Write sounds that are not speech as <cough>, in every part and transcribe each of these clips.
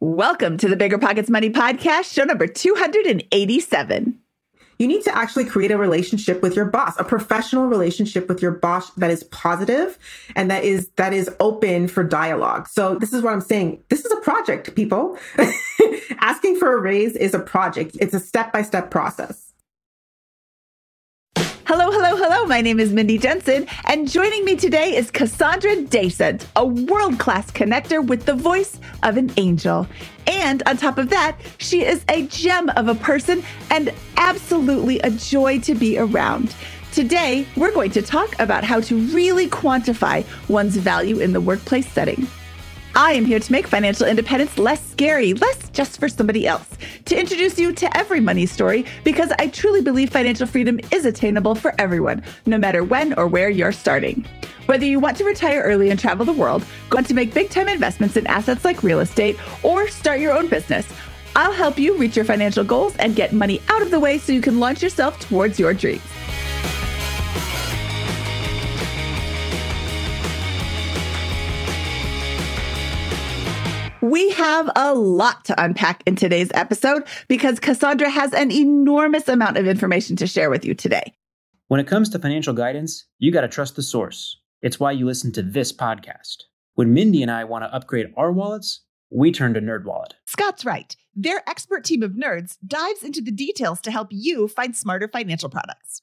Welcome to the Bigger Pockets Money Podcast, show number 287. You need to actually create a relationship with your boss, a professional relationship with your boss that is positive and that is that is open for dialogue. So this is what I'm saying. This is a project, people. <laughs> Asking for a raise is a project. It's a step-by-step process. Hello, hello, hello. My name is Mindy Jensen, and joining me today is Cassandra Dasent, a world class connector with the voice of an angel. And on top of that, she is a gem of a person and absolutely a joy to be around. Today, we're going to talk about how to really quantify one's value in the workplace setting. I am here to make financial independence less scary, less just for somebody else, to introduce you to every money story because I truly believe financial freedom is attainable for everyone, no matter when or where you're starting. Whether you want to retire early and travel the world, go on to make big time investments in assets like real estate, or start your own business, I'll help you reach your financial goals and get money out of the way so you can launch yourself towards your dreams. We have a lot to unpack in today's episode because Cassandra has an enormous amount of information to share with you today. When it comes to financial guidance, you got to trust the source. It's why you listen to this podcast. When Mindy and I want to upgrade our wallets, we turn to NerdWallet. Scott's right. Their expert team of nerds dives into the details to help you find smarter financial products.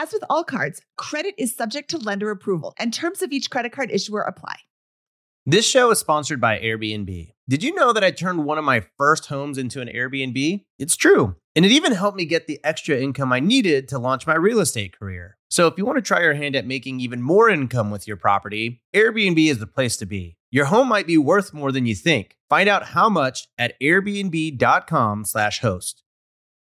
As with all cards, credit is subject to lender approval, and terms of each credit card issuer apply. This show is sponsored by Airbnb. Did you know that I turned one of my first homes into an Airbnb? It's true. And it even helped me get the extra income I needed to launch my real estate career. So if you want to try your hand at making even more income with your property, Airbnb is the place to be. Your home might be worth more than you think. Find out how much at airbnb.com/host.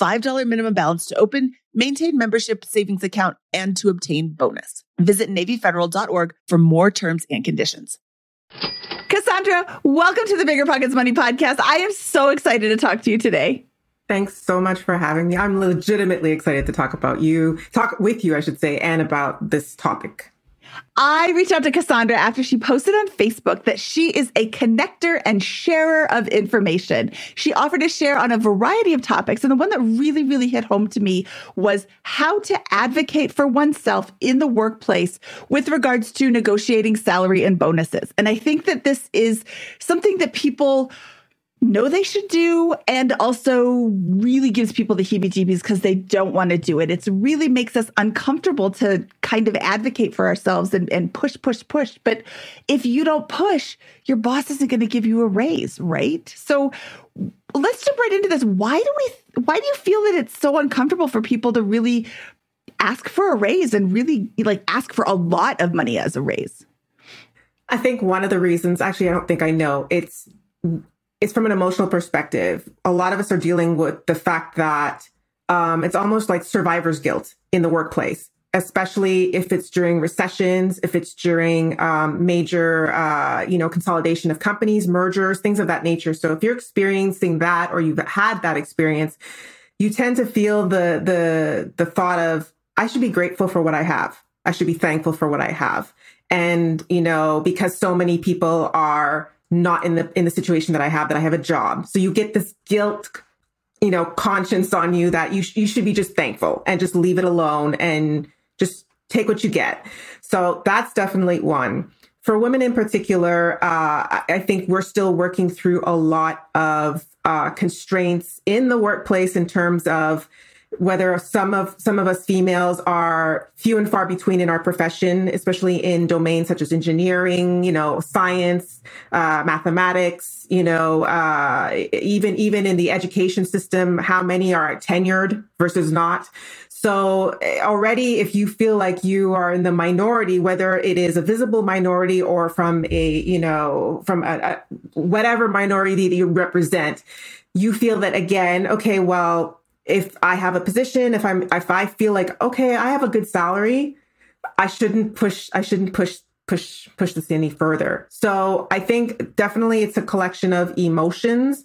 $5 minimum balance to open, maintain membership savings account, and to obtain bonus. Visit NavyFederal.org for more terms and conditions. Cassandra, welcome to the Bigger Pockets Money Podcast. I am so excited to talk to you today. Thanks so much for having me. I'm legitimately excited to talk about you, talk with you, I should say, and about this topic. I reached out to Cassandra after she posted on Facebook that she is a connector and sharer of information. She offered to share on a variety of topics. And the one that really, really hit home to me was how to advocate for oneself in the workplace with regards to negotiating salary and bonuses. And I think that this is something that people know they should do and also really gives people the heebie jeebies because they don't want to do it. It really makes us uncomfortable to kind of advocate for ourselves and, and push, push, push. But if you don't push, your boss isn't going to give you a raise, right? So let's jump right into this. Why do we, why do you feel that it's so uncomfortable for people to really ask for a raise and really like ask for a lot of money as a raise? I think one of the reasons, actually, I don't think I know, it's it's from an emotional perspective. A lot of us are dealing with the fact that um, it's almost like survivor's guilt in the workplace, especially if it's during recessions, if it's during um, major, uh, you know, consolidation of companies, mergers, things of that nature. So if you're experiencing that or you've had that experience, you tend to feel the the the thought of I should be grateful for what I have. I should be thankful for what I have. And, you know, because so many people are not in the in the situation that I have that I have a job. So you get this guilt, you know, conscience on you that you sh- you should be just thankful and just leave it alone and just take what you get. So that's definitely one. For women in particular, uh, I think we're still working through a lot of uh, constraints in the workplace in terms of whether some of some of us females are few and far between in our profession, especially in domains such as engineering, you know, science, uh, mathematics, you know, uh, even even in the education system, how many are tenured versus not. So eh, already, if you feel like you are in the minority, whether it is a visible minority or from a, you know, from a, a, whatever minority that you represent, you feel that again, okay, well, if I have a position, if I'm, if I feel like, okay, I have a good salary, I shouldn't push, I shouldn't push, push, push this any further. So I think definitely it's a collection of emotions,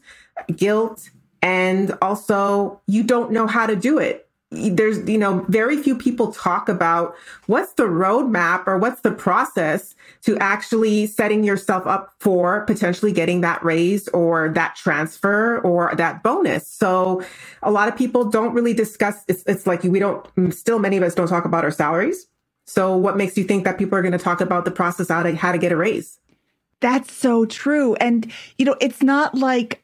guilt, and also you don't know how to do it there's you know very few people talk about what's the roadmap or what's the process to actually setting yourself up for potentially getting that raise or that transfer or that bonus. So a lot of people don't really discuss it's, it's like we don't still many of us don't talk about our salaries. So what makes you think that people are going to talk about the process out of how to get a raise? That's so true. And you know it's not like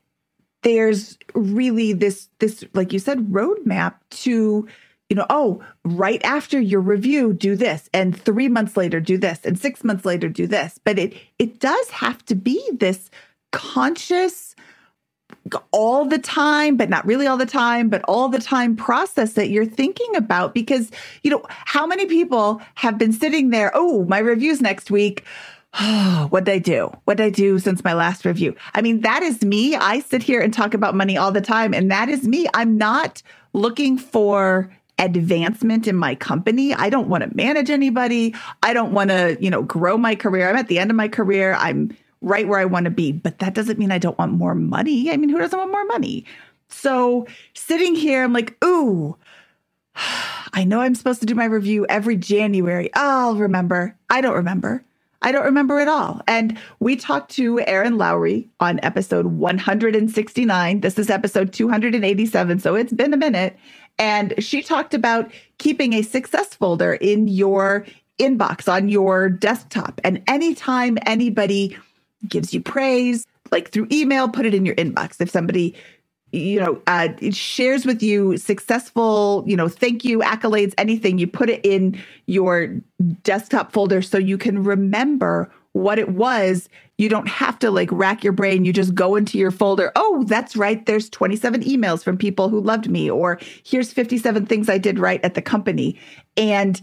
there's really this this like you said roadmap to you know oh right after your review do this and 3 months later do this and 6 months later do this. But it it does have to be this conscious all the time but not really all the time but all the time process that you're thinking about. Because you know how many people have been sitting there oh my review's next week <sighs> what'd I do? What'd I do since my last review? I mean, that is me. I sit here and talk about money all the time, and that is me. I'm not looking for advancement in my company. I don't want to manage anybody. I don't want to, you know, grow my career. I'm at the end of my career. I'm right where I want to be, but that doesn't mean I don't want more money. I mean, who doesn't want more money? So sitting here, I'm like, ooh, <sighs> I know I'm supposed to do my review every January. I'll remember. I don't remember. I don't remember it all. And we talked to Erin Lowry on episode 169. This is episode 287, so it's been a minute. And she talked about keeping a success folder in your inbox on your desktop. And anytime anybody gives you praise, like through email, put it in your inbox. If somebody you know, uh, shares with you successful, you know, thank you, accolades, anything. You put it in your desktop folder so you can remember what it was. You don't have to like rack your brain. You just go into your folder. Oh, that's right. There's 27 emails from people who loved me, or here's 57 things I did right at the company. And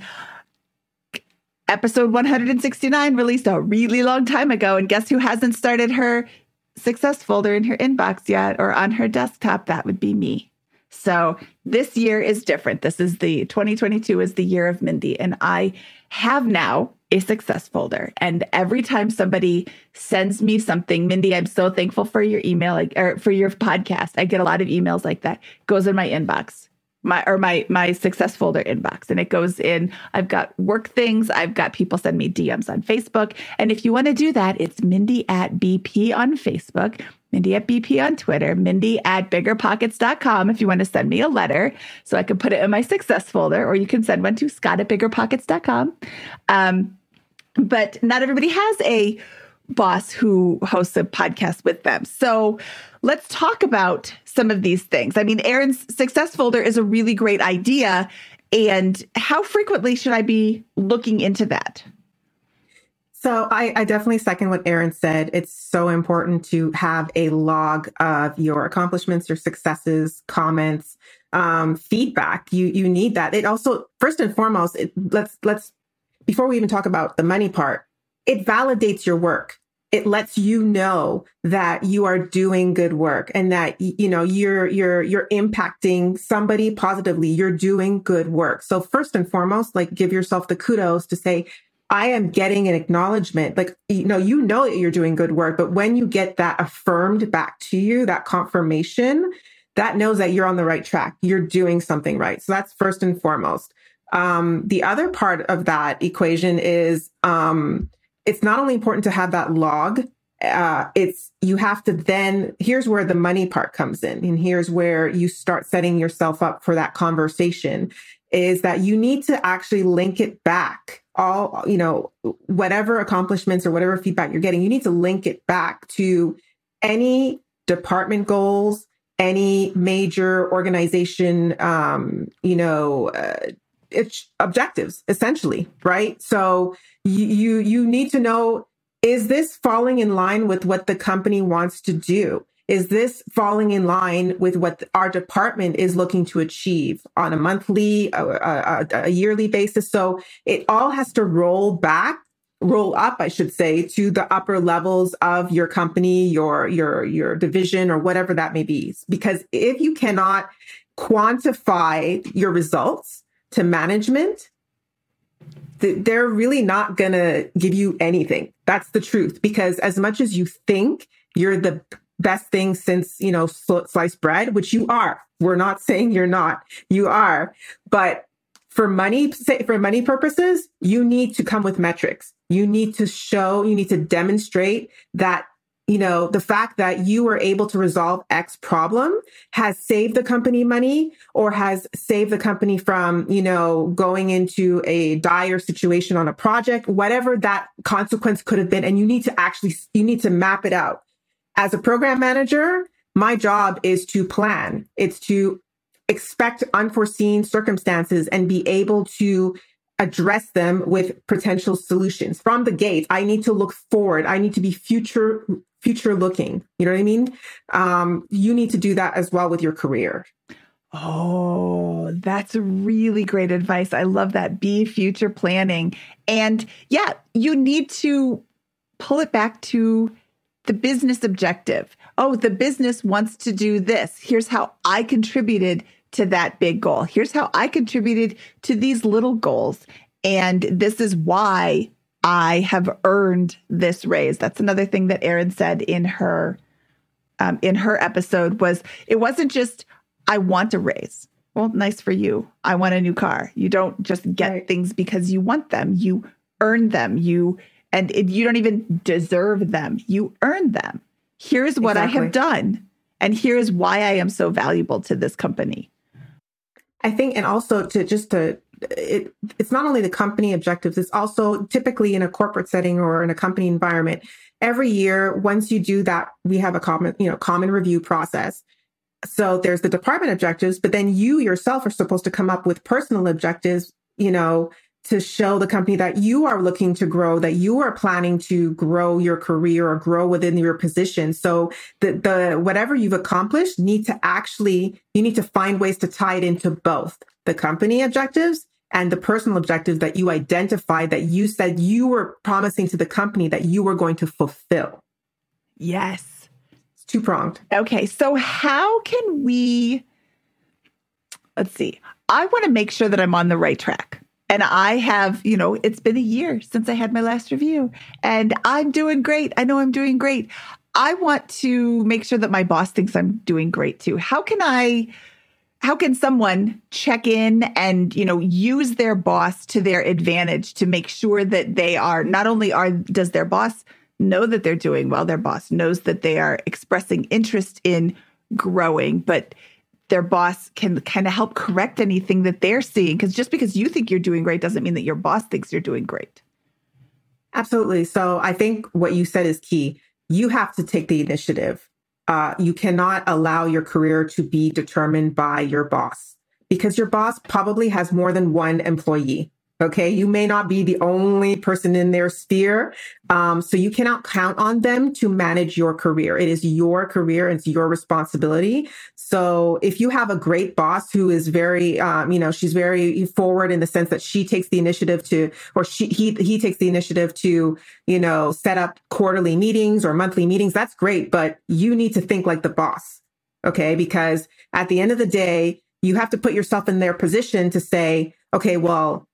episode 169 released a really long time ago. And guess who hasn't started her success folder in her inbox yet or on her desktop, that would be me. So this year is different. This is the 2022 is the year of Mindy. And I have now a success folder. And every time somebody sends me something, Mindy, I'm so thankful for your email like, or for your podcast. I get a lot of emails like that. Goes in my inbox my or my my success folder inbox. And it goes in i've got work things i've got people send me dms on facebook. And if you want to do that it's mindy at bp on facebook mindy at bp on twitter mindy at biggerpockets.com if you want to send me a letter so i can put it in my success folder or you can send one to scott at biggerpockets.com um, but not everybody has a boss who hosts a podcast with them so let's talk about some of these things. I mean, Erin's success folder is a really great idea. And how frequently should I be looking into that? So I, I, definitely second what Aaron said. It's so important to have a log of your accomplishments, your successes, comments, um, feedback. You you need that. It also first and foremost, it, let's let's before we even talk about the money part, it validates your work it lets you know that you are doing good work and that you know you're you're you're impacting somebody positively you're doing good work so first and foremost like give yourself the kudos to say i am getting an acknowledgement like you know you know that you're doing good work but when you get that affirmed back to you that confirmation that knows that you're on the right track. You're doing something right. So that's first and foremost. Um, the other part of that equation is um, it's not only important to have that log. Uh, it's you have to then here's where the money part comes in and here's where you start setting yourself up for that conversation is that you need to actually link it back all you know whatever accomplishments or whatever feedback you're getting you need to link it back to any department goals any major organization um you know uh, objectives essentially right so you, you need to know is this falling in line with what the company wants to do? Is this falling in line with what our department is looking to achieve on a monthly a, a, a yearly basis? So it all has to roll back roll up i should say to the upper levels of your company your your your division or whatever that may be. Because if you cannot quantify your results to management they're really not going to give you anything. That's the truth. Because as much as you think you're the best thing since, you know, sliced bread, which you are, we're not <laughs> saying you're not, you are. But for money, for money purposes, you need to come with metrics. You need to show, you need to demonstrate that you know, the fact that you were able to resolve X problem has saved the company money or has saved the company from, you know, going into a dire situation on a project, whatever that consequence could have been. And you need to actually, you need to map it out. As a program manager, my job is to plan. It's to expect unforeseen circumstances and be able to address them with potential solutions from the gate. I need to look forward. I need to be future future looking. You know what I mean? Um, you need to do that as well with your career. Oh, that's really great advice. I love that. Be future planning. And yeah, you need to pull it back to the business objective. Oh, the business wants to do this. Here's how I contributed to that big goal. Here's how I contributed to these little goals. And this is why I have earned this raise. That's another thing that Erin said in her um, in her episode was it wasn't just I want a raise. Well, nice for you. I want a new car. You don't just get right. things because you want them. You earn them. You and it, you don't even deserve them. You earn them. Here's what exactly. I have done, and here's why I am so valuable to this company. I think, and also to just to it, it's not only the company objectives, it's also typically in a corporate setting or in a company environment. Every year, once you do that, we have a common, you know, common review process. So there's the department objectives, but then you yourself are supposed to come up with personal objectives, you know, to show the company that you are looking to grow, that you are planning to grow your career or grow within your position. So the, the, whatever you've accomplished need to actually, you need to find ways to tie it into both the company objectives and the personal objectives that you identified that you said you were promising to the company that you were going to fulfill. Yes. It's two pronged. Okay. So, how can we, let's see, I want to make sure that I'm on the right track. And I have, you know, it's been a year since I had my last review and I'm doing great. I know I'm doing great. I want to make sure that my boss thinks I'm doing great too. How can I how can someone check in and you know use their boss to their advantage to make sure that they are not only are does their boss know that they're doing well their boss knows that they are expressing interest in growing but their boss can kind of help correct anything that they're seeing because just because you think you're doing great doesn't mean that your boss thinks you're doing great. Absolutely. So i think what you said is key. You have to take the initiative. Uh, you cannot allow your career to be determined by your boss because your boss probably has more than one employee. Okay. You may not be the only person in their sphere. Um, so you cannot count on them to manage your career. It is your career. It's your responsibility. So if you have a great boss who is very, um, you know, she's very forward in the sense that she takes the initiative to, or she, he, he takes the initiative to, you know, set up quarterly meetings or monthly meetings. That's great. But you need to think like the boss. Okay. Because at the end of the day, you have to put yourself in their position to say, okay, well,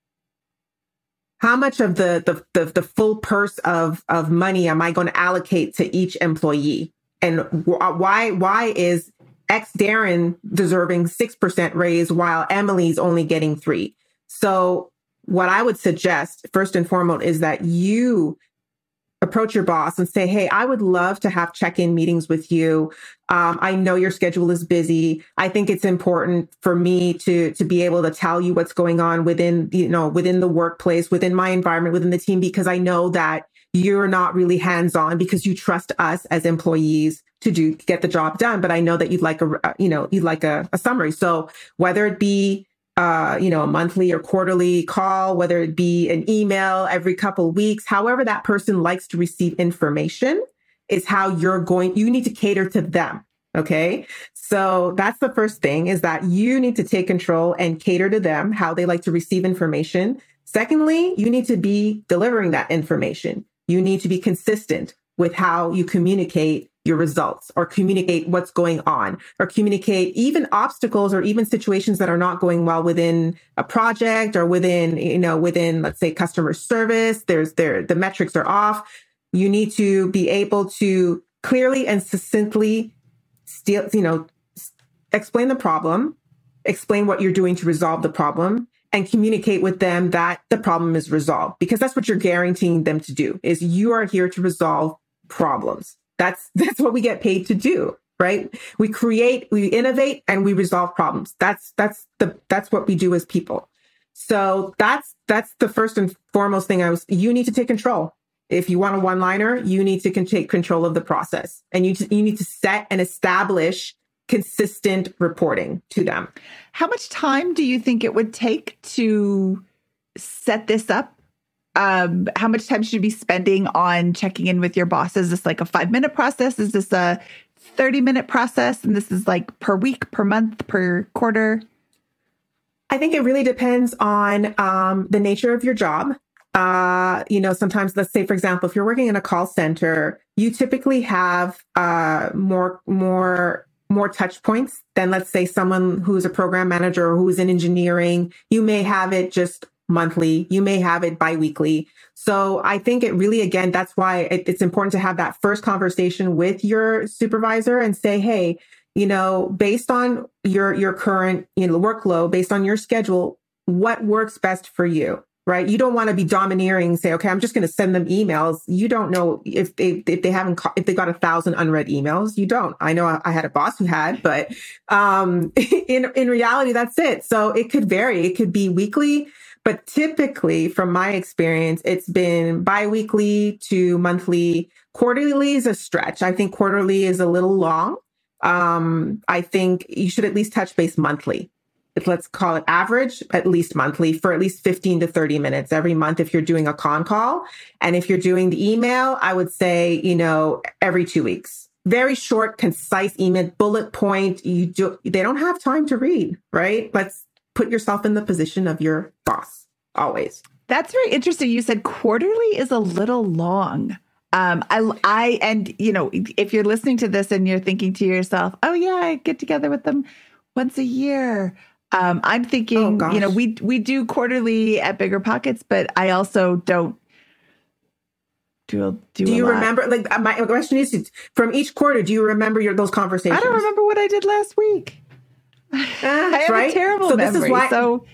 how much of the, the, the, the, full purse of, of money am I going to allocate to each employee? And uh, why, why is X Darren deserving 6% raise while Emily's only getting three. So what I would suggest first and foremost is that you approach your boss and say, Hey, I would love to have check in meetings with you. Um, I know your schedule is busy. I think it's important for me to, to be able to tell you what's going on within, you know, within the workplace, within my environment, within the team, because I know that you're not really hands on because you trust us as employees to do, get the job done. But I know that you'd like a, you know, you'd like a, a summary. So whether it be uh, you know, a monthly or quarterly call, whether it be an email every couple weeks, however that person likes to receive information is how you're going, you need to cater to them. Okay. So that's the first thing is that you need to take control and cater to them, how they like to receive information. Secondly, you need to be delivering that information. You need to be consistent with how you communicate your results or communicate what's going on or communicate even obstacles or even situations that are not going well within a project or within, you know, within, let's say customer service. There's there, the metrics are off. You need to be able to clearly and succinctly steal, you know, explain the problem, explain what you're doing to resolve the problem and communicate with them that the problem is resolved because that's what you're guaranteeing them to do is you are here to resolve problems. That's, <laughs> that's what we get paid to do, right? We create, we innovate and we resolve problems. That's, that's the, that's what we do as people. So that's, that's the first and foremost thing I was, you need to take control. If you want a one liner, you need to take control of the process and you, you need to set and establish consistent reporting to them. How much time do you think it would take to set this up um, how much time should you be spending on checking in with your boss? Is this like a five minute process? Is this a 30 minute process? And this is like per week, per month, per quarter? I think it really depends on um, the nature of your job. Uh, you know, sometimes, let's say, for example, if you're working in a call center, you typically have uh, more, more more touch points than let's say someone who's a program manager or who's in engineering. You may have it just monthly. You may have it biweekly. So I think it really, again, that's why it, it's important to have that first conversation with your supervisor and say, Hey, you know, based on your, your current, you know, workload, based on your schedule, what works best for you? Right. You don't want to be domineering, say, okay, I'm just going to send them emails. You don't know if they, if they haven't, if they got a thousand unread emails. You don't. I know I, I had a boss who had, but, um, <laughs> in, in reality, that's it. So it could vary. It could be weekly but typically, from my experience, it's been biweekly to monthly. Quarterly is a stretch. I think quarterly is a little long. Um, I think you should at least touch base monthly. Let's call it average, at least monthly for at least 15 to 30 minutes every month if you're doing a con call. And if you're doing the email, I would say, you know, every two weeks. Very short, concise email, bullet point. You do, they don't have time to read, right? Let's put yourself in the position of your boss always. That's very interesting. You said quarterly is a little long. Um, I, I, and you know, if you're listening to this and you're thinking to yourself, "Oh yeah, I get together with them once a year." Um, I'm thinking, oh, you know, we we do quarterly at Bigger Pockets, but I also don't do do. Do you lot. remember? Like my question is, from each quarter, do you remember your those conversations? I don't remember what I did last week. Uh, I have right? a terrible so memory. This is why, so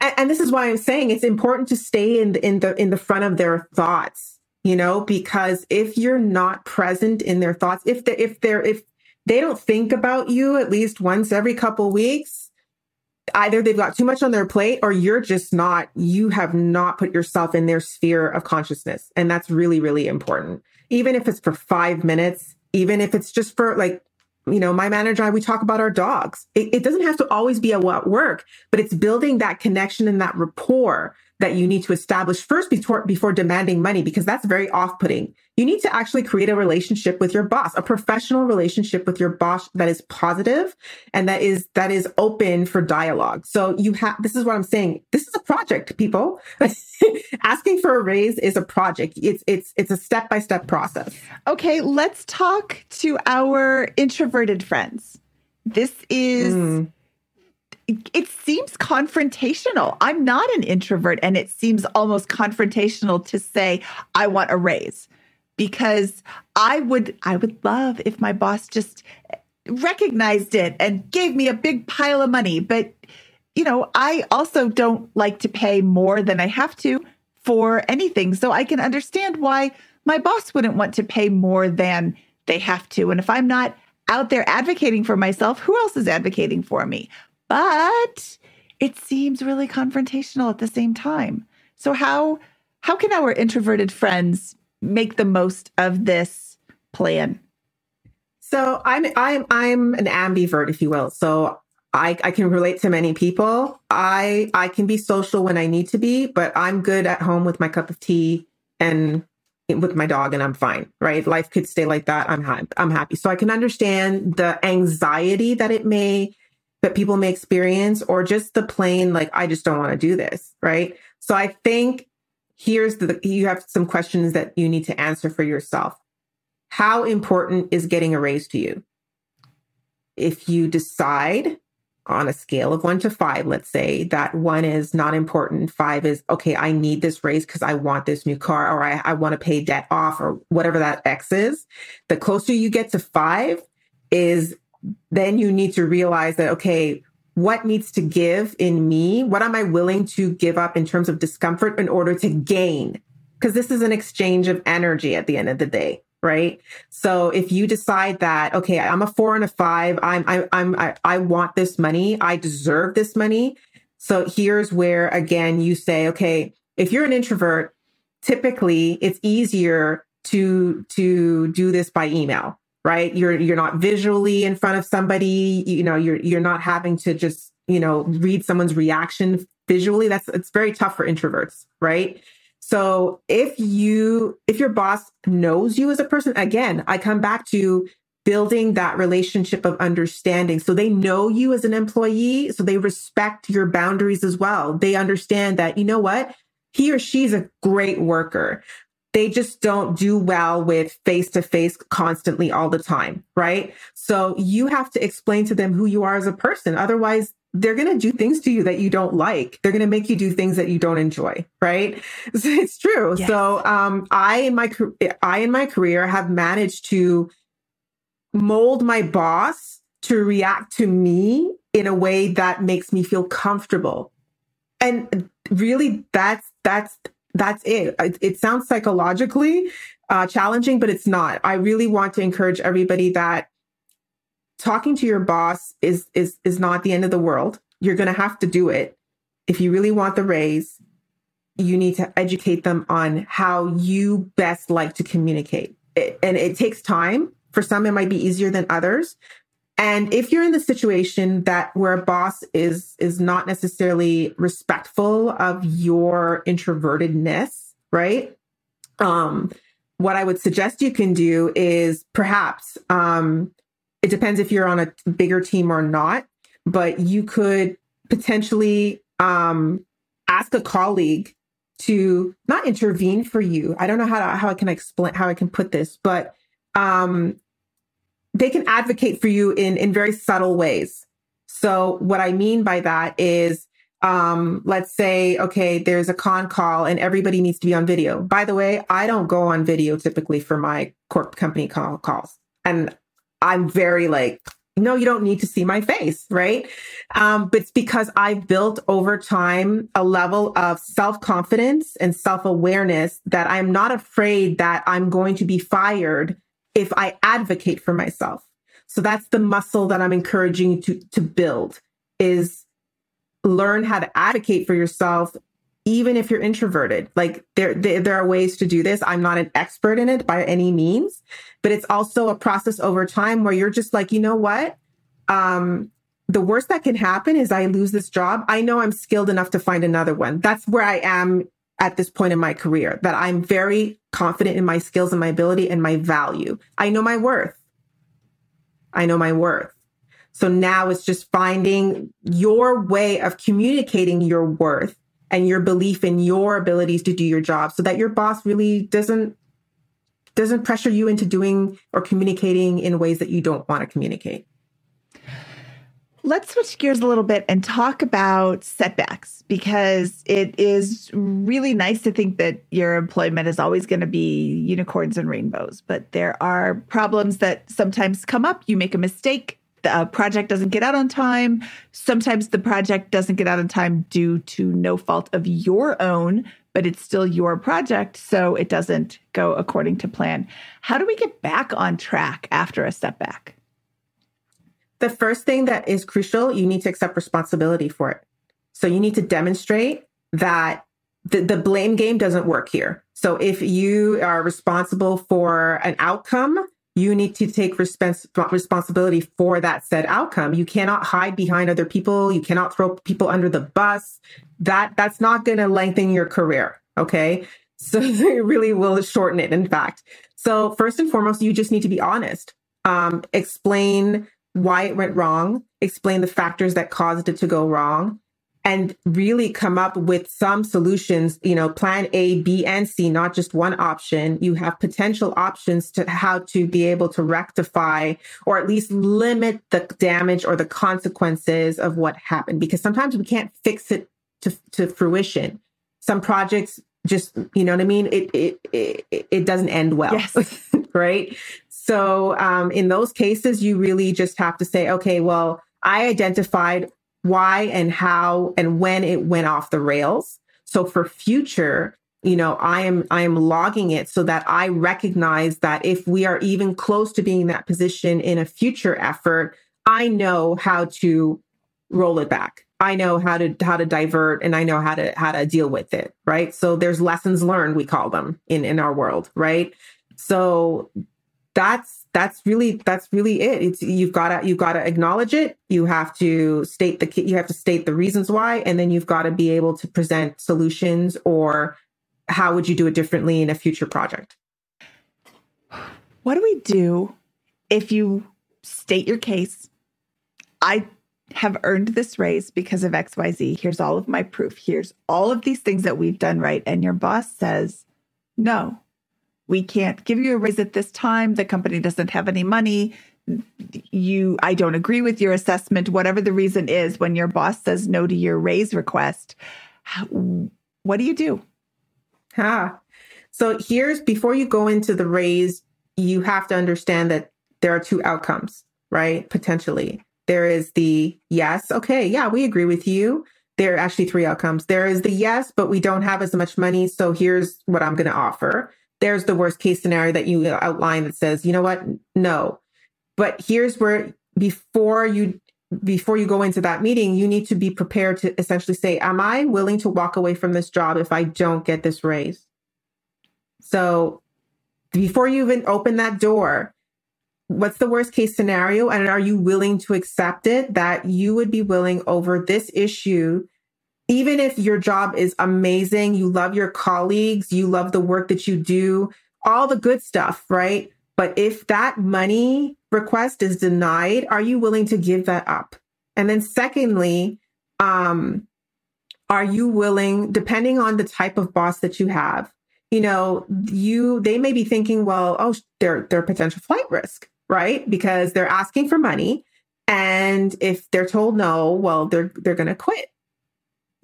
and this is why I'm saying it's important to stay in the, in the in the front of their thoughts, you know, because if you're not present in their thoughts, if they if they're if they don't think about you at least once every couple weeks, either they've got too much on their plate or you're just not you have not put yourself in their sphere of consciousness, and that's really really important. Even if it's for 5 minutes, even if it's just for like you know, my manager and I, we talk about our dogs. It, it doesn't have to always be at work, but it's building that connection and that rapport that you need to establish first before, before demanding money, because that's very off-putting. You need to actually create a relationship with your boss, a professional relationship with your boss that is positive and that is, that is open for dialogue. So you have, this is what I'm saying. This is a project, people. <laughs> Asking for a raise is a project. It's, it's, it's a step-by-step process. Okay. Let's talk to our introverted friends. This is, mm it seems confrontational. I'm not an introvert, and it seems almost confrontational to say, I want a raise because I would I would love if my boss just recognized it and gave me a big pile of money. But, you know, I also don't like to pay more than I have to for anything. So I can understand why my boss wouldn't want to pay more than they have to. And if I'm not out there advocating for myself, who else is advocating for me? But it seems really confrontational at the same time. So how how can our introverted friends make the most of this plan? So I'm I'm I'm an ambivert, if you will. So I, I can relate to many people. I I can be social when I need to be, but I'm good at home with my cup of tea and with my dog and I'm fine, right? Life could stay like that. I'm happy. I'm happy. So I can understand the anxiety that it may that people may experience or just the plain like I just don't want to do this, right? So I think here's the you have some questions that you need to answer for yourself. How important is getting a raise to you? If you decide on a scale of one to five, let's say that one is not important, five is okay, I need this raise because I want this new car or I, I want to pay debt off or whatever that X is. The closer you get to five is then you need to realize that, okay, what needs to give in me? What am I willing to give up in terms of discomfort in order to gain? Because this is an exchange of energy at the end of the day right? So if you decide that, okay, I'm a four and a five, I'm, I, I'm, I, I want this money, I deserve this money. So here's where again you say, okay, if you're an introvert, typically it's easier to to do this by email, right? You're you're not visually in front of somebody, you know, you're you're not having to just, you know, read someone's reaction visually. That's it's very tough for introverts, right? So if you, if your boss knows you as a person, again, I come back to building that relationship of understanding. So they know you as an employee. So they respect your boundaries as well. They understand that, you know what? He or she's a great worker. They just don't do well with face to face constantly all the time. Right. So you have to explain to them who you are as a person. Otherwise they're going to do things to you that you don't like. They're going to make you do things that you don't enjoy, right? <laughs> So it's true. Yes. So um, I in my I in my career have managed to mold my boss to react to me in a way that makes me feel comfortable. And really that's that's that's it. It, it sounds psychologically uh, challenging, but it's not. I really want to encourage everybody that talking to your boss is is is not the end of the world. You're going to have to do it. If you really want the raise, you need to educate them on how you best like to communicate. It, and it takes time. For some, it might be easier than others. And if you're in the situation that where a boss is is not necessarily respectful of your introvertedness, right? Um, what I would suggest you can do is perhaps um, it depends if you're on a bigger team or not, but you could potentially um, ask a colleague to not intervene for you. I don't know how to, how I can explain how I can put this, but um, they can advocate for you in in very subtle ways. So what I mean by that is um, let's say, okay, there's a con call and everybody needs to be on video. By the way, I don't go on video typically for my corp company call calls. And I'm very like, no, you don't need to see my face, right? Um, but it's because I've built over time a level of self confidence and self awareness that I'm not afraid that I'm going to be fired if I advocate for myself. So that's the muscle that I'm encouraging you to, to build is learn how to advocate for yourself even if you're introverted. Like there, there, there are ways to do this. I'm not an expert in it by any means but it's also a process over time where you're just like you know what? Um the worst that can happen is i lose this job. I know i'm skilled enough to find another one. That's where i am at this point in my career that i'm very confident in my skills and my ability and my value. I know my worth. I know my worth. So now it's just finding your way of communicating your worth and your belief in your abilities to do your job so that your boss really doesn't doesn't pressure you into doing or communicating in ways that you don't want to communicate. Let's switch gears a little bit and talk about setbacks because it is really nice to think that your employment is always going to be unicorns and rainbows, but there are problems that sometimes come up. You make a mistake, the uh, project doesn't get out on time. Sometimes the project doesn't get out on time due to no fault of your own, but it's still your project, so it doesn't go according to plan. How do we get back on track after a setback? The first thing that is crucial, you need to accept responsibility for it. So you need to demonstrate that the, the blame game doesn't work here. So if you are responsible for an outcome, you need to take respons- responsibility for that said outcome. You cannot hide behind other people. You cannot throw people under the bus. That that's not going to lengthen your career. Okay. <laughs> So it really will shorten it, in fact. So first and foremost, you just need to be honest. Um, explain why it went wrong, explain the factors that caused it to go wrong, and really come up with some solutions, you know, plan A, B, and C, not just one option. You have potential options to how to be able to rectify or at least limit the damage or the consequences of what happened, because sometimes we can't fix it to, to fruition. Some projects just, you know what I mean? It, it, it, it doesn't end well. Yes. <laughs> right. So um, in those cases, you really just have to say, okay, well, I identified why and how and when it went off the rails. So for future, you know, I am I am logging it so that I recognize that if we are even close to being in that position in a future effort, I know how to roll it back. I know how to how to divert and I know how to how to deal with it, right? So there's lessons learned we call them in in our world, right? So that's that's really that's really it. It's you've got to you've got to acknowledge it. You have to state the you have to state the reasons why, and then you've got to be able to present solutions or how would you do it differently in a future project. What do we do if you state your case? I have earned this raise because of XYZ. Here's all of my proof. Here's all of these things that we've done right. And your boss says, no, we can't give you a raise at this time. The company doesn't have any money. You, I don't agree with your assessment, whatever the reason is, when your boss says no to your raise request, what do you do? Ha. So here's before you go into the raise, you have to understand that there are two outcomes, right? Potentially. There is the yes, okay, yeah, we agree with you. There are actually three outcomes. There is the yes, but we don't have as much money. So here's what I'm going to offer there's the worst case scenario that you outline that says, you know what? No. But here's where before you before you go into that meeting, you need to be prepared to essentially say, am I willing to walk away from this job if I don't get this raise? So before you even open that door, what's the worst case scenario? And are you willing to accept it that you would be willing over this issue even if your job is amazing, you love your colleagues, you love the work that you do, all the good stuff, right? But if that money request is denied, are you willing to give that up? And then secondly, um, are you willing, depending on the type of boss that you have, you know, you they may be thinking, well, oh, they're they're potential flight risk, right? Because they're asking for money. And if they're told no, well, they're they're gonna quit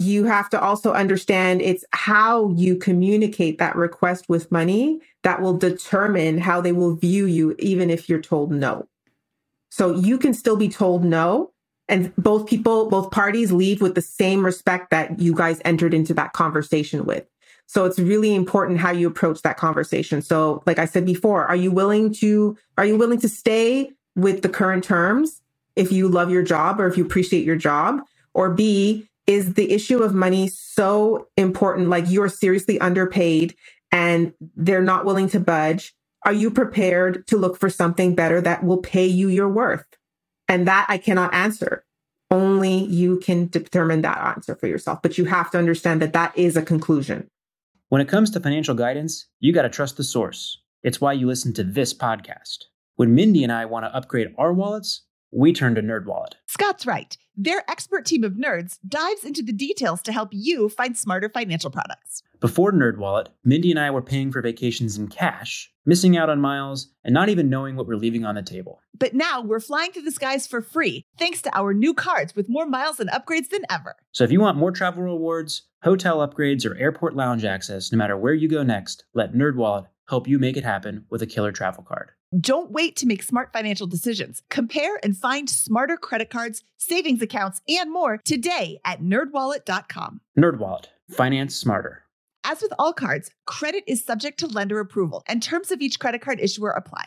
you have to also understand it's how you communicate that request with money that will determine how they will view you, even if you're told no. So you can still be told no. And both people, both parties leave with the same respect that you guys entered into that conversation with. So it's really important how you approach that conversation. So, like I said before, are you willing to, are you willing to stay with the current terms if you love your job or if you appreciate your job? Or B, is the issue of money so important? Like you're seriously underpaid and they're not willing to budge. Are you prepared to look for something better that will pay you your worth? And that I cannot answer. Only you can determine that answer for yourself. But you have to understand that that is a conclusion. When it comes to financial guidance, you got to trust the source. It's why you listen to this podcast. When Mindy and I want to upgrade our wallets, we turn to NerdWallet. Scott's right. Their expert team of nerds dives into the details to help you find smarter financial products. Before NerdWallet, Mindy and I were paying for vacations in cash, missing out on miles, and not even knowing what we're leaving on the table. But now we're flying through the skies for free thanks to our new cards with more miles and upgrades than ever. So if you want more travel rewards, hotel upgrades, or airport lounge access, no matter where you go next, let NerdWallet help you make it happen with a killer travel card. Don't wait to make smart financial decisions. Compare and find smarter credit cards, savings accounts, and more today at nerdwallet.com. NerdWallet, finance smarter. As with all cards, credit is subject to lender approval, and terms of each credit card issuer apply.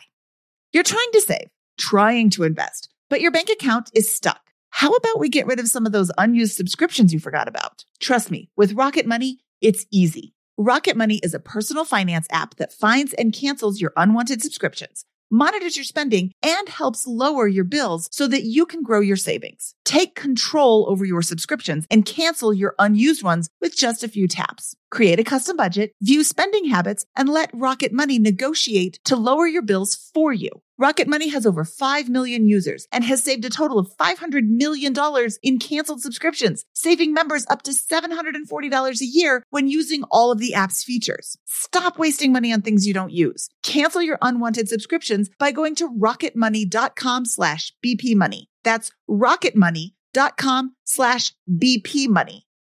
You're trying to save, trying to invest, but your bank account is stuck. How about we get rid of some of those unused subscriptions you forgot about? Trust me, with Rocket Money, it's easy. Rocket Money is a personal finance app that finds and cancels your unwanted subscriptions monitors your spending, and helps lower your bills so that you can grow your savings. Take control over your subscriptions and cancel your unused ones with just a few taps. Create a custom budget, view spending habits, and let Rocket Money negotiate to lower your bills for you. Rocket Money has over 5 million users and has saved a total of $500 million in canceled subscriptions, saving members up to $740 a year when using all of the app's features. Stop wasting money on things you don't use. Cancel your unwanted subscriptions by going to rocketmoney.com slash bpmoney. That's rocketmoney.com slash bpmoney.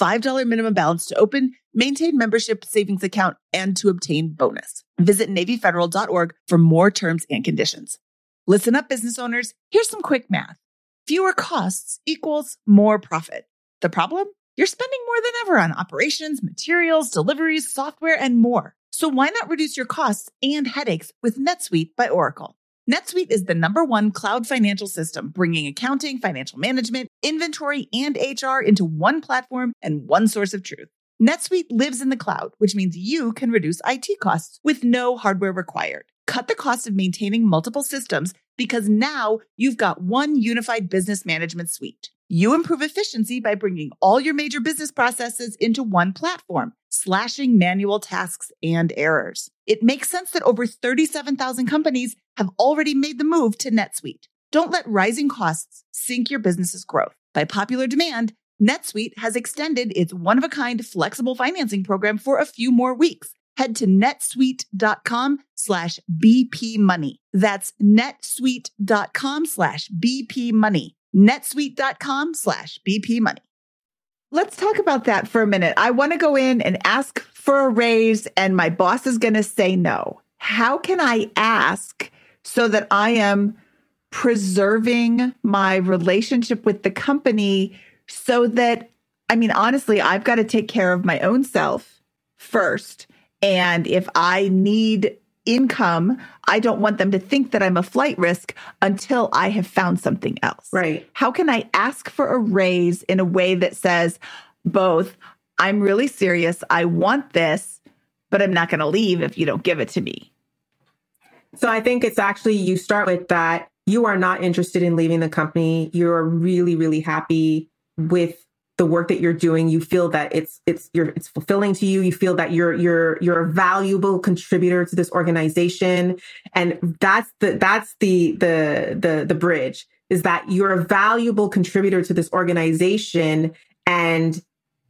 $5 minimum balance to open, maintain membership savings account, and to obtain bonus. Visit NavyFederal.org for more terms and conditions. Listen up, business owners. Here's some quick math. Fewer costs equals more profit. The problem? You're spending more than ever on operations, materials, deliveries, software, and more. So why not reduce your costs and headaches with NetSuite by Oracle? NetSuite is the number one cloud financial system, bringing accounting, financial management, inventory, and HR into one platform and one source of truth. NetSuite lives in the cloud, which means you can reduce IT costs with no hardware required. Cut the cost of maintaining multiple systems because now you've got one unified business management suite. You improve efficiency by bringing all your major business processes into one platform, slashing manual tasks and errors. It makes sense that over 37,000 companies have already made the move to NetSuite. Don't let rising costs sink your business's growth. By popular demand, NetSuite has extended its one of a kind flexible financing program for a few more weeks. Head to netsuite.com slash BP money. That's netsuite.com slash BP money netsuite.com slash BP money. Let's talk about that for a minute. I want to go in and ask for a raise, and my boss is going to say no. How can I ask so that I am preserving my relationship with the company so that, I mean, honestly, I've got to take care of my own self first. And if I need income, I don't want them to think that I'm a flight risk until I have found something else. Right. How can I ask for a raise in a way that says both, I'm really serious, I want this, but I'm not going to leave if you don't give it to me? So I think it's actually you start with that you are not interested in leaving the company. You're really, really happy with the work that you're doing. You feel that it's it's you're it's fulfilling to you. You feel that you're you're you're a valuable contributor to this organization. And that's the that's the the the the bridge is that you're a valuable contributor to this organization. And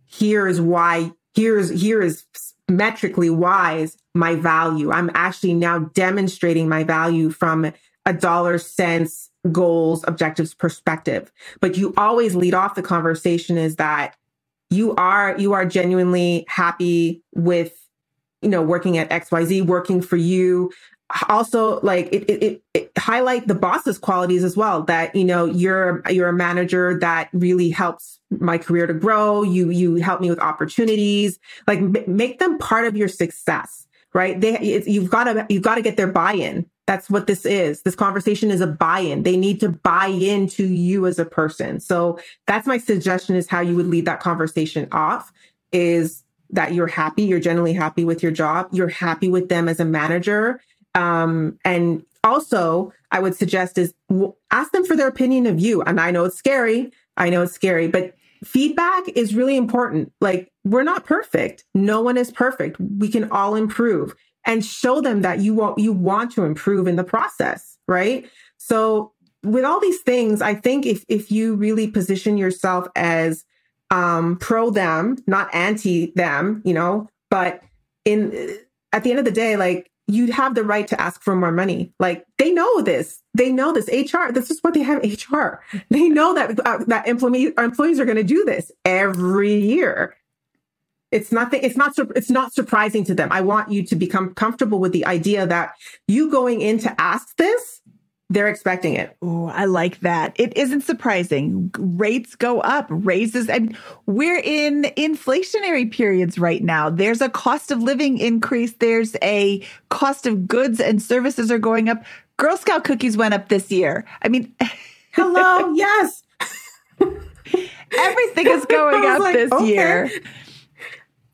here's why here's here is metrically wise my value. I'm actually now demonstrating my value from a dollar cents goals, objectives, perspective. But you always lead off the conversation is that you are you are genuinely happy with you know working at xyz working for you. Also like it, it, it, it, highlight the boss's qualities as well that you know you're you're a manager that really helps my career to grow. You you help me with opportunities. Like m- make them part of your success right? They you've got to you've got to get their buy-in that's what this is this conversation is a buy-in they need to buy into you as a person so that's my suggestion is how you would lead that conversation off is that you're happy you're generally happy with your job you're happy with them as a manager um, and also, I would suggest is ask them for their opinion of you. And I know it's scary. I know it's scary, but feedback is really important. Like we're not perfect. No one is perfect. We can all improve and show them that you want, you want to improve in the process. Right. So with all these things, I think if, if you really position yourself as, um, pro them, not anti them, you know, but in, at the end of the day, like you have the right to ask for more money. Like they know this. They know this. HR. This is what they have. HR. They know that uh, that employee, employees are going to do this every year. It's nothing. It's not. It's not surprising to them. I want you to become comfortable with the idea that you going in to ask this they're expecting it. Oh, I like that. It isn't surprising. Rates go up, raises, and we're in inflationary periods right now. There's a cost of living increase. There's a cost of goods and services are going up. Girl Scout cookies went up this year. I mean, <laughs> hello, yes. Everything is going <laughs> up like, this okay. year.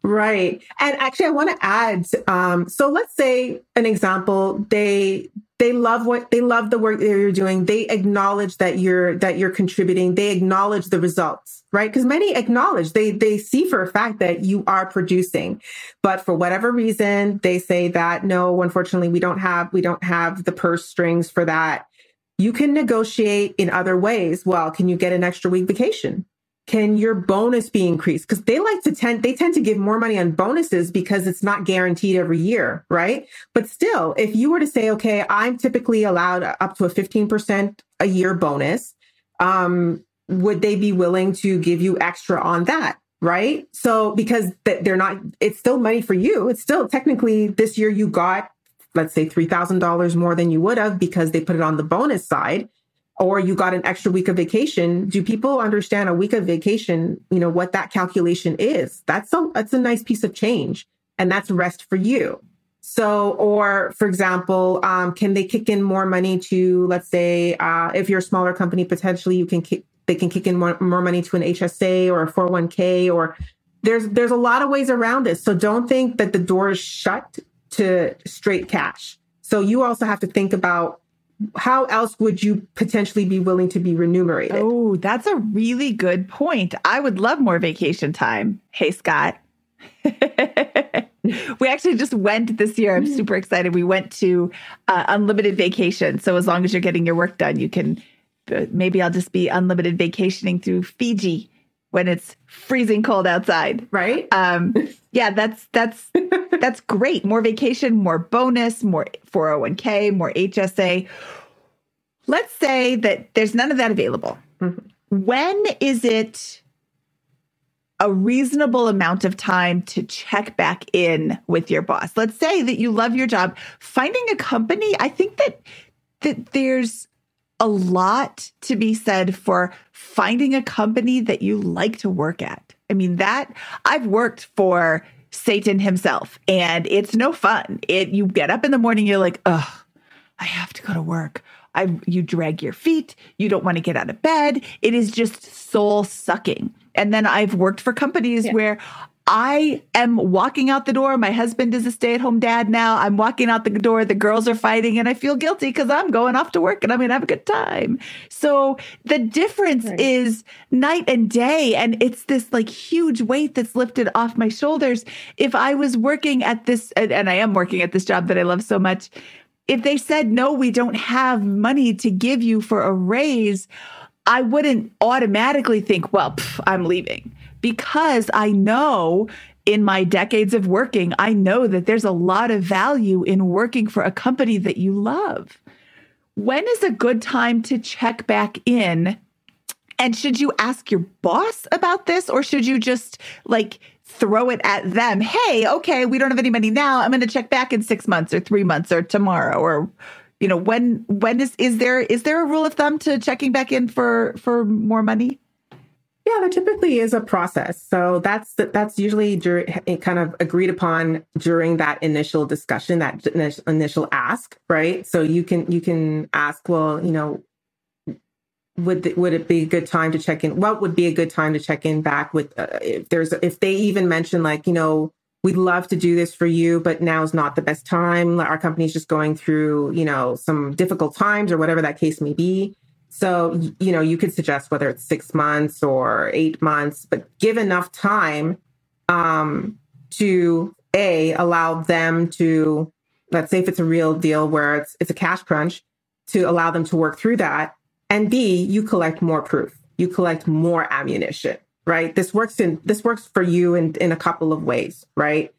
Right. And actually I want to add um so let's say an example they they love what they love the work that you're doing. They acknowledge that you're that you're contributing. They acknowledge the results right? Because many acknowledge they they see for a fact that you are producing. But for whatever reason they say that no unfortunately we don't have we don't have the purse strings for that. You can negotiate in other ways. Well can you get an extra week vacation can your bonus be increased? Because they like to tend, they tend to give more money on bonuses because it's not guaranteed every year, right? But still, if you were to say, okay, I'm typically allowed up to a 15% a year bonus, um, would they be willing to give you extra on that? Right. So because they're not, it's still money for you. It's still technically this year you got, let's say $3,000 more than you would have because they put it on the bonus side or you got an extra week of vacation do people understand a week of vacation you know what that calculation is? That's a that's a nice piece of change and that's rest for you. So or for example um, can they kick in more money to let's say uh, if you're a smaller company potentially you can kick they can kick in more, more money to an hsa or a 401k or there's there's a lot of ways around it. So don't think that the door is shut to straight cash. So you also have to think about how else would you potentially be willing to be remunerated? Oh, that's a really good point. I would love more vacation time. Hey, Scott. <laughs> we actually just went this year. I'm super excited. We went to uh, unlimited vacation. So as long as you're getting your work done, you can. Uh, maybe I'll just be unlimited vacationing through Fiji when it's freezing cold outside. Right. Um, <laughs> yeah, that's that's that's great. More vacation, more bonus, more 401k, more HSA. Let's say that there's none of that available. Mm-hmm. When is it a reasonable amount of time to check back in with your boss? Let's say that you love your job. Finding a company, I think that that there's a lot to be said for finding a company that you like to work at. I mean, that I've worked for Satan himself and it's no fun. It you get up in the morning, you're like, "Ugh, I have to go to work. I you drag your feet, you don't want to get out of bed. It is just soul sucking. And then I've worked for companies yeah. where I am walking out the door. My husband is a stay at home dad now. I'm walking out the door. The girls are fighting, and I feel guilty because I'm going off to work and I'm going to have a good time. So the difference right. is night and day. And it's this like huge weight that's lifted off my shoulders. If I was working at this, and I am working at this job that I love so much, if they said, no, we don't have money to give you for a raise, I wouldn't automatically think, well, pff, I'm leaving because I know in my decades of working, I know that there's a lot of value in working for a company that you love. when is a good time to check back in? And should you ask your boss about this or should you just like throw it at them? Hey, okay, we don't have any money now. I'm going to check back in 6 months or 3 months or tomorrow or you know, when when is is there is there a rule of thumb to checking back in for for more money? Yeah, there typically is a process. So that's that's usually during, kind of agreed upon during that initial discussion, that initial ask, right? So you can you can ask, well, you know, would would it be a good time to check in? What would be a good time to check in back with uh, if there's if they even mention like you know we'd love to do this for you, but now is not the best time. Our company's just going through you know some difficult times or whatever that case may be. So you know you could suggest whether it's six months or eight months, but give enough time um, to a allow them to let's say if it's a real deal where it's it's a cash crunch to allow them to work through that and B, you collect more proof. You collect more ammunition, right? This works in this works for you in, in a couple of ways, right?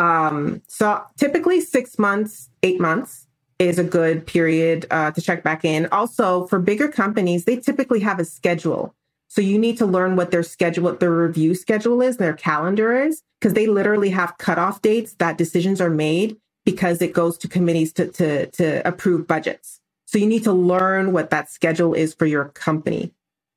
Um, so typically six months, eight months is a good period uh, to check back in. Also, for bigger companies, they typically have a schedule. So you need to learn what their schedule, what their review schedule is, their calendar is, because they literally have cutoff dates that decisions are made because it goes to committees to, to, to approve budgets. So you need to learn what that schedule is for your company.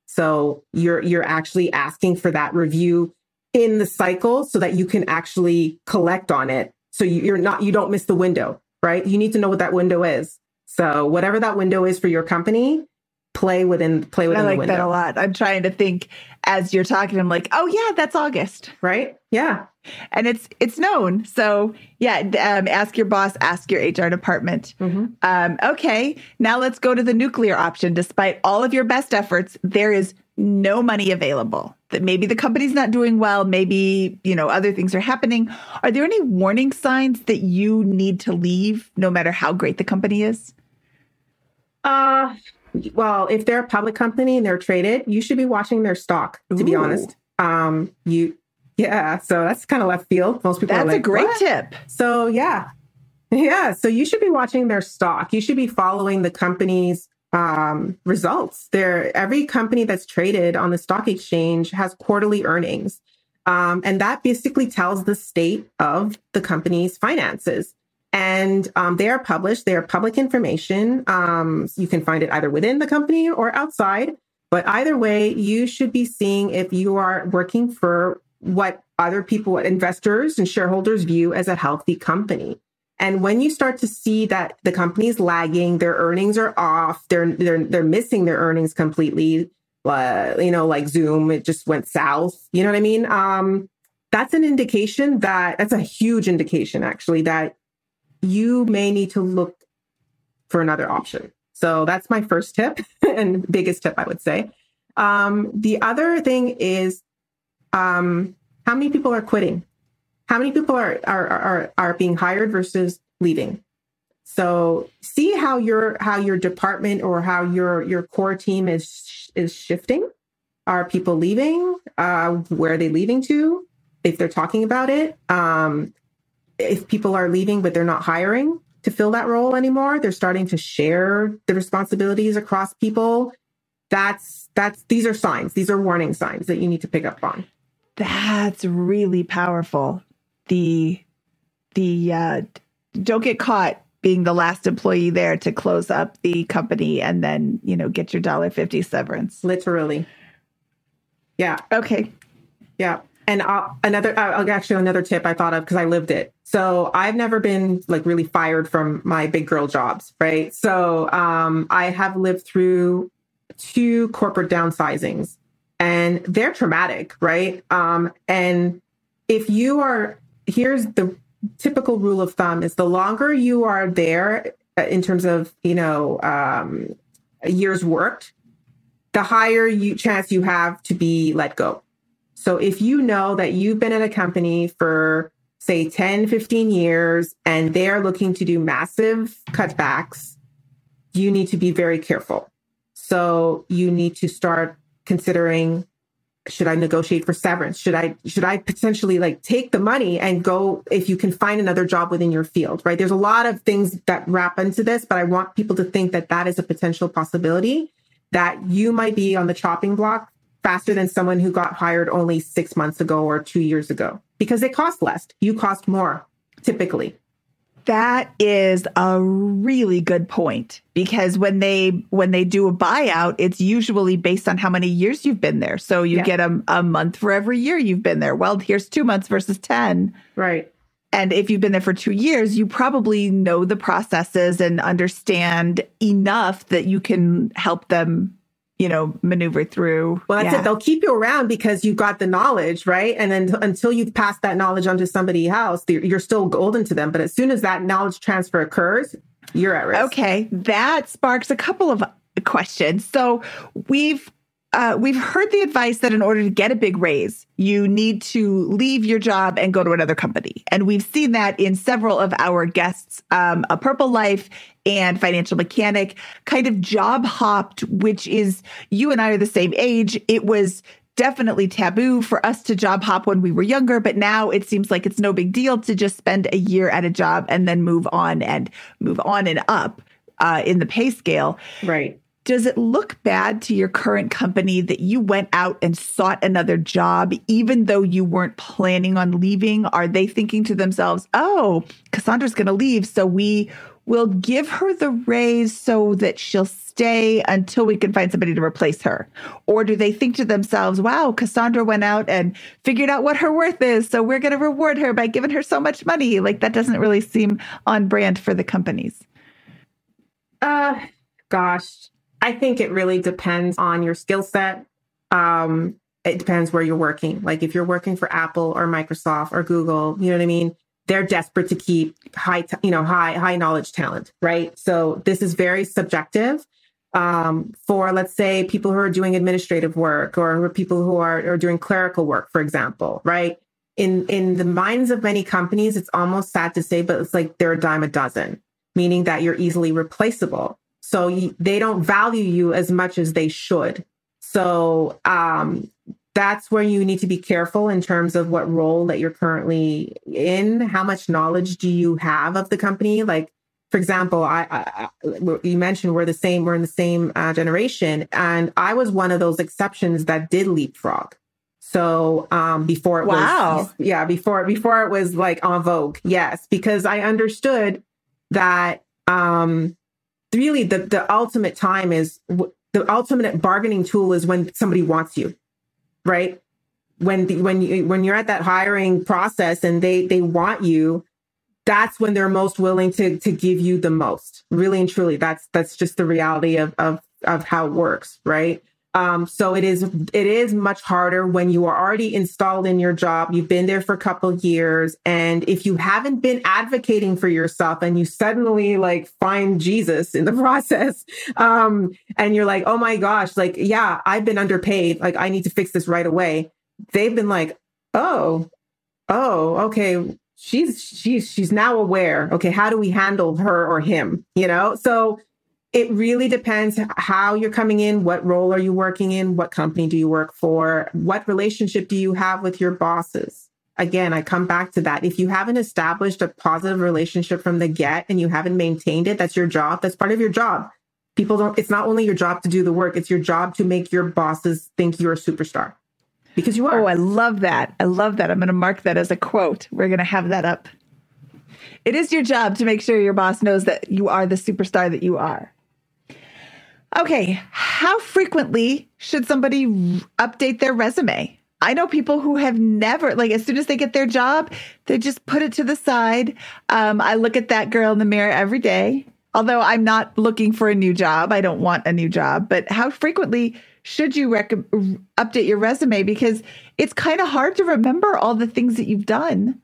So you're you're actually asking for that review in the cycle so that you can actually collect on it. So you're not you don't miss the window, right? You need to know what that window is. So whatever that window is for your company, play within play within I like that a lot. I'm trying to think as you're talking. I'm like, oh yeah, that's August, right? Yeah, and it's it's known. So yeah, um, ask your boss, ask your HR department. Mm-hmm. Um, okay, now let's go to the nuclear option. Despite all of your best efforts, there is no money available. That maybe the company's not doing well. Maybe you know other things are happening. Are there any warning signs that you need to leave, no matter how great the company is? Uh well, if they're a public company and they're traded, you should be watching their stock, to Ooh. be honest. Um, you, yeah, so that's kind of left field. Most people that's like, a great what? tip. So, yeah, <laughs> yeah. So you should be watching their stock. You should be following the company's um, results. There, every company that's traded on the stock exchange has quarterly earnings. Um, and that basically tells the state of the company's finances and um, they are published. They are public information. Um, you can find it either within the company or outside. But either way, you should be seeing if you are working for what other people, investors and shareholders view as a healthy company. And when you start to see that the company is lagging, their earnings are off, they're they're they're missing their earnings completely. Uh, you know, like Zoom, it just went south. You know what I mean? Um, that's an indication that that's a huge indication, actually, that you may need to look for another option. So that's my first tip <laughs> and biggest tip, I would say. Um, the other thing is um, how many people are quitting? How many people are, are, are, are being hired versus leaving? So see how your how your department or how your your core team is is shifting. Are people leaving? Uh, where are they leaving to? If they're talking about it, um, if people are leaving but they're not hiring to fill that role anymore, they're starting to share the responsibilities across people. That's that's these are signs. These are warning signs that you need to pick up on. That's really powerful. The the uh, don't get caught being the last employee there to close up the company and then you know get your dollar fifty severance. Literally. Yeah. Okay. Yeah. And uh, another, uh, actually, another tip I thought of because I lived it. So I've never been like really fired from my big girl jobs, right? So um, I have lived through two corporate downsizings, and they're traumatic, right? Um, and if you are, here's the typical rule of thumb: is the longer you are there uh, in terms of you know um, years worked, the higher you chance you have to be let go so if you know that you've been in a company for say 10, 15 years and they're looking to do massive cutbacks, you need to be very careful. So you need to start considering should I negotiate for severance? Should I should I potentially like take the money and go if you can find another job within your field, right? There's a lot of things that wrap into this, but I want people to think that that is a potential possibility that you might be on the chopping block faster than someone who got hired only 6 months ago or 2 years ago because they cost less. You cost more typically. That is a really good point because when they when they do a buyout, it's usually based on how many years you've been there. So you yeah. get a, a month for every year you've been there. Well, here's two months versus ten. Right. And if you've been there for two years, you probably know the processes and understand enough that you can help them you know, maneuver through. Well, that's yeah. it. They'll keep you around because you've got the knowledge, right? And then until you've passed that knowledge onto somebody else, you're still golden to them. But as soon as that knowledge transfer occurs, you're at risk. Okay. That sparks a couple of questions. So we've uh, we've heard the advice that in order to get a big raise, you need to leave your job and go to another company. And we've seen that in several of our guests, um, a Purple Life and Financial Mechanic kind of job hopped, which is you and I are the same age. It was definitely taboo for us to job hop when we were younger, but now it seems like it's no big deal to just spend a year at a job and then move on and move on and up uh, in the pay scale. Right does it look bad to your current company that you went out and sought another job, even though you weren't planning on leaving? Are they thinking to themselves, oh, Cassandra's going to leave, so we will give her the raise so that she'll stay until we can find somebody to replace her? Or do they think to themselves, wow, Cassandra went out and figured out what her worth is, so we're going to reward her by giving her so much money? Like that doesn't really seem on brand for the companies. Uh, gosh, I think it really depends on your skill set. Um, it depends where you're working. Like if you're working for Apple or Microsoft or Google, you know what I mean? They're desperate to keep high, t- you know, high, high knowledge talent, right? So this is very subjective. Um, for let's say people who are doing administrative work or people who are, are doing clerical work, for example, right? In in the minds of many companies, it's almost sad to say, but it's like they're a dime a dozen, meaning that you're easily replaceable. So they don't value you as much as they should. So um, that's where you need to be careful in terms of what role that you're currently in. How much knowledge do you have of the company? Like, for example, I, I, you mentioned we're the same, we're in the same uh, generation, and I was one of those exceptions that did leapfrog. So um, before it wow. was, yeah, before before it was like en vogue, yes, because I understood that um, really the, the ultimate time is the ultimate bargaining tool is when somebody wants you, right? When the, when you when you're at that hiring process and they they want you, that's when they're most willing to to give you the most. Really and truly, that's that's just the reality of of of how it works, right? Um, so it is it is much harder when you are already installed in your job. You've been there for a couple years, and if you haven't been advocating for yourself, and you suddenly like find Jesus in the <laughs> process, um, and you're like, oh my gosh, like yeah, I've been underpaid. Like I need to fix this right away. They've been like, oh, oh, okay. She's she's she's now aware. Okay, how do we handle her or him? You know, so it really depends how you're coming in, what role are you working in, what company do you work for, what relationship do you have with your bosses. Again, I come back to that. If you haven't established a positive relationship from the get and you haven't maintained it, that's your job. That's part of your job. People don't, it's not only your job to do the work, it's your job to make your bosses think you're a superstar because you are. Oh, I love that. I love that. I'm going to mark that as a quote. We're going to have that up. It is your job to make sure your boss knows that you are the superstar that you are. Okay, how frequently should somebody update their resume? I know people who have never, like, as soon as they get their job, they just put it to the side. Um, I look at that girl in the mirror every day. Although I'm not looking for a new job, I don't want a new job. But how frequently should you rec- update your resume? Because it's kind of hard to remember all the things that you've done.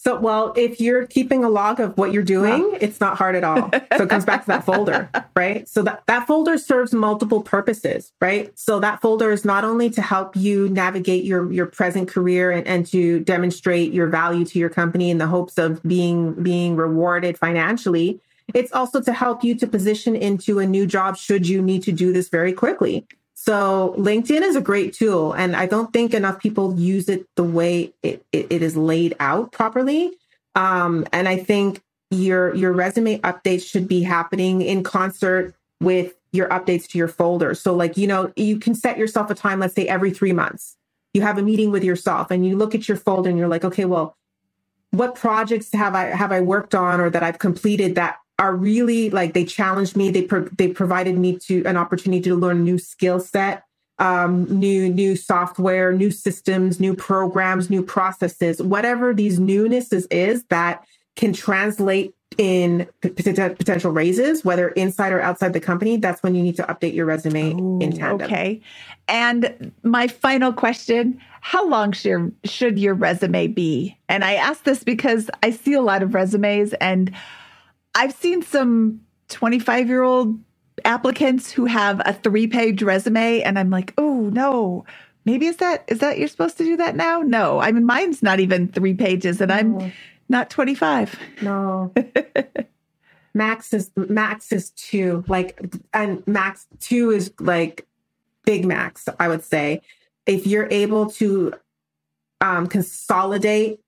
So, well, if you're keeping a log of what you're doing, it's not hard at all. So it comes back to that folder, <laughs> right? So that, that folder serves multiple purposes, right? So that folder is not only to help you navigate your, your present career and, and to demonstrate your value to your company in the hopes of being, being rewarded financially. It's also to help you to position into a new job should you need to do this very quickly. So LinkedIn is a great tool, and I don't think enough people use it the way it, it, it is laid out properly. Um, and I think your your resume updates should be happening in concert with your updates to your folder. So like, you know, you can set yourself a time, let's say every three months. You have a meeting with yourself and you look at your folder and you're like, okay, well, what projects have I have I worked on or that I've completed that are really like they challenged me. They pro- they provided me to an opportunity to learn new skill set, um, new new software, new systems, new programs, new processes. Whatever these newnesses is that can translate in p- potential raises, whether inside or outside the company, that's when you need to update your resume Ooh, in tandem. Okay. And my final question How long should, should your resume be? And I ask this because I see a lot of resumes and I've seen some 25 year old applicants who have a three page resume, and I'm like, oh no. Maybe is that is that you're supposed to do that now? No, I mean mine's not even three pages, and I'm not 25. No. <laughs> max is max is two. Like and max two is like big max, I would say. If you're able to um, consolidate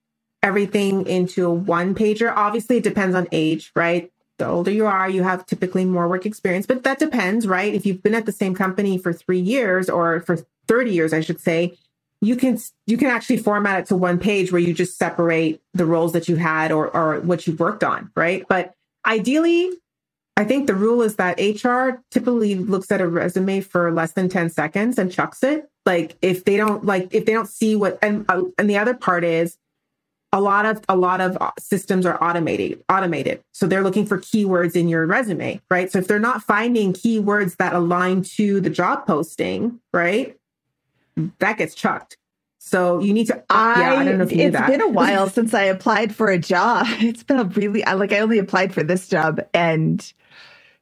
everything into a one pager, obviously it depends on age, right? The older you are, you have typically more work experience, but that depends, right? If you've been at the same company for three years or for 30 years, I should say, you can you can actually format it to one page where you just separate the roles that you had or or what you've worked on, right? But ideally, I think the rule is that HR typically looks at a resume for less than 10 seconds and chucks it. Like if they don't like if they don't see what and uh, and the other part is a lot of a lot of uh, systems are automated automated so they're looking for keywords in your resume right so if they're not finding keywords that align to the job posting right that gets chucked. So you need to. I, yeah, I don't know if you It's been a while <laughs> since I applied for a job. <laughs> It's been a really I like I only applied for this job, and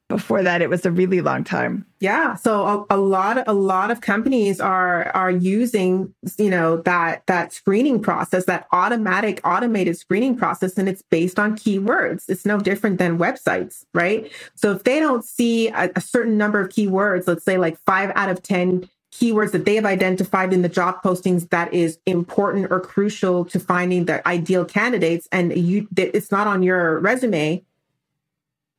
before that, it was a really long time. Yeah. So a, a lot a lot of companies are are using you know that that screening process, that automatic automated screening process, and it's based on keywords. It's no different than websites, right? So if they don't see a, a certain number of keywords, let's say like five out of ten keywords that they have identified in the job postings that is important or crucial to finding the ideal candidates and you it's not on your resume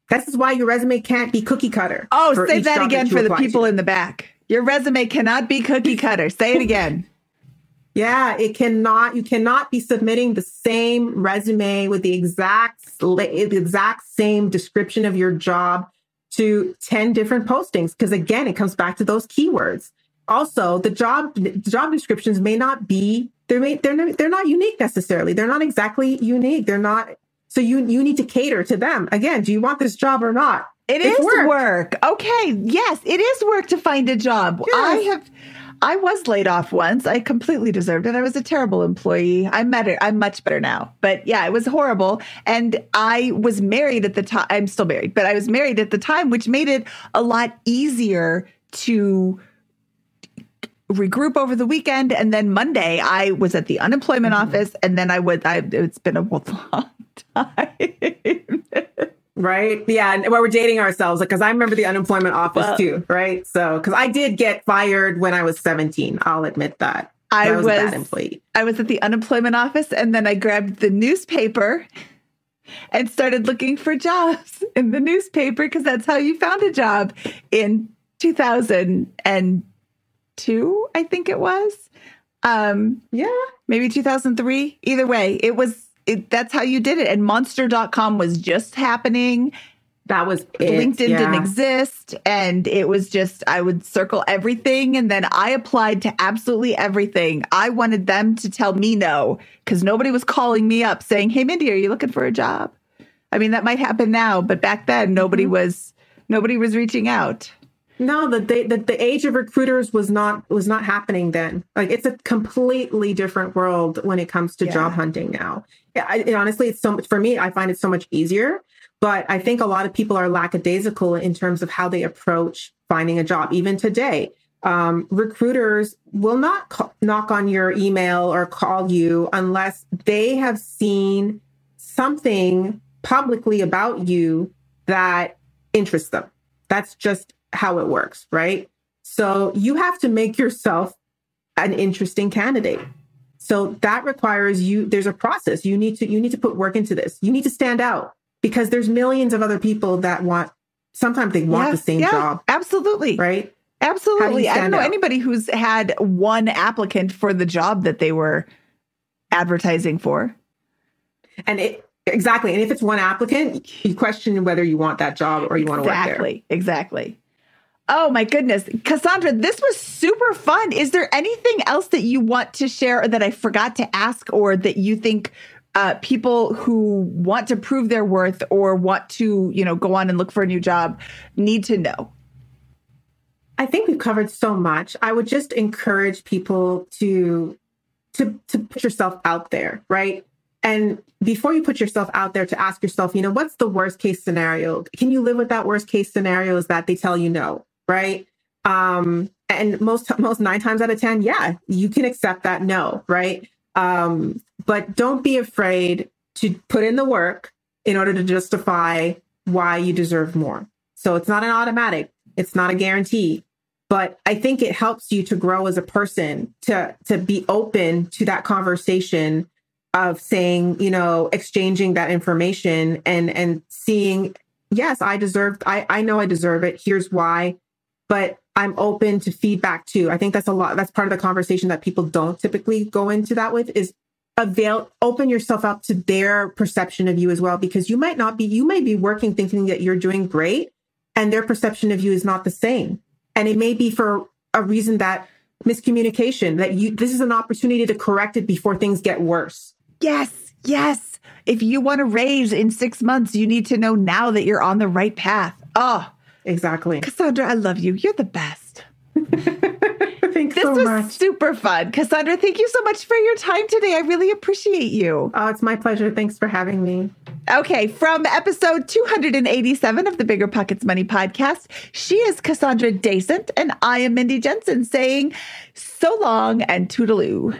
this is why your resume can't be cookie cutter oh say that again that for the people to. in the back your resume cannot be cookie cutter say it again <laughs> yeah it cannot you cannot be submitting the same resume with the exact the exact same description of your job to 10 different postings because again it comes back to those keywords also the job job descriptions may not be they're may, they're not, they're not unique necessarily. They're not exactly unique. They're not so you you need to cater to them. Again, do you want this job or not? It it's is work. work. Okay. Yes, it is work to find a job. Yes. I have I was laid off once. I completely deserved it. I was a terrible employee. I'm better. I'm much better now. But yeah, it was horrible. And I was married at the time. I'm still married, but I was married at the time, which made it a lot easier to regroup over the weekend and then monday i was at the unemployment mm-hmm. office and then i would I, it's been a <laughs> long time <laughs> right yeah and where we're dating ourselves because i remember the unemployment office well, too right so because i did get fired when i was 17 i'll admit that i was, was employee i was at the unemployment office and then i grabbed the newspaper and started looking for jobs in the newspaper because that's how you found a job in 2002, I think it was. Um, yeah, maybe 2003. Either way, it was. It, that's how you did it. And Monster.com was just happening. That was it. LinkedIn yeah. didn't exist. And it was just, I would circle everything. And then I applied to absolutely everything. I wanted them to tell me no because nobody was calling me up saying, Hey, Mindy, are you looking for a job? I mean, that might happen now, but back then nobody mm-hmm. was, nobody was reaching out. No, the, the the age of recruiters was not was not happening then. Like it's a completely different world when it comes to yeah. job hunting now. I, it, honestly, it's so much for me. I find it so much easier. But I think a lot of people are lackadaisical in terms of how they approach finding a job. Even today, um, recruiters will not call, knock on your email or call you unless they have seen something publicly about you that interests them. That's just how it works, right? So you have to make yourself an interesting candidate. So that requires you, there's a process. You need to, you need to put work into this. You need to stand out because there's millions of other people that want, sometimes they want Yeah, the same yeah, job, Absolutely. right? Absolutely. I don't know out? anybody who's had one applicant for the job that they were advertising for. And it, exactly. And if it's one applicant, you question whether you want that job or you want to work there. Exactly. Exactly. Oh my goodness. Cassandra, this was super fun. Is there anything else that you want to share or that I forgot to ask or that you think uh, people who want to prove their worth or want to, you know, go on and look for a new job need to know? I think we've covered so much. I would just encourage people to to to put yourself out there, right? And before you put yourself out there to ask yourself, you know, what's the worst case scenario? Can you live with that worst case scenario is that they tell you no, right? Um and most most 9 times out of 10, yeah, you can accept that no, right? Um but don't be afraid to put in the work in order to justify why you deserve more. So it's not an automatic, it's not a guarantee but I think it helps you to grow as a person to to be open to that conversation of saying, you know, exchanging that information and and seeing, yes, I deserve I I know I deserve it. Here's why. But I'm open to feedback too. I think that's a lot that's part of the conversation that people don't typically go into that with is avail open yourself up to their perception of you as well because you might not be you might be working thinking that you're doing great and their perception of you is not the same and it may be for a reason that miscommunication that you this is an opportunity to correct it before things get worse Yes, yes. If you want to raise in six months, you need to know now that you're on the right path. Oh, exactly Cassandra, I love you. You're the best. <laughs> thanks so much. This so was much super fun. Cassandra, thank you so much for your time today. I really appreciate you. oh it's my pleasure thanks for having me Okay, from episode 287 of the Bigger Pockets Money podcast, she is Cassandra Dasent, and I am Mindy Jensen saying so long and toodaloo.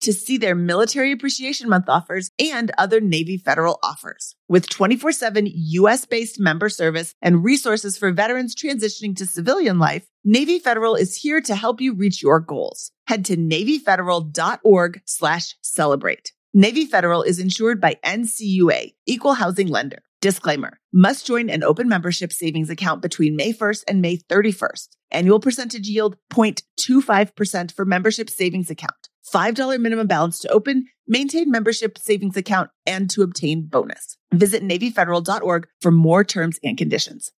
to see their Military Appreciation Month offers and other Navy Federal offers. With 24 7 US based member service and resources for veterans transitioning to civilian life, Navy Federal is here to help you reach your goals. Head to NavyFederal.org slash celebrate. Navy Federal is insured by NCUA, Equal Housing Lender. Disclaimer must join an open membership savings account between May 1st and May 31st. Annual percentage yield 0.25% for membership savings account. $5 minimum balance to open, maintain membership savings account, and to obtain bonus. Visit NavyFederal.org for more terms and conditions.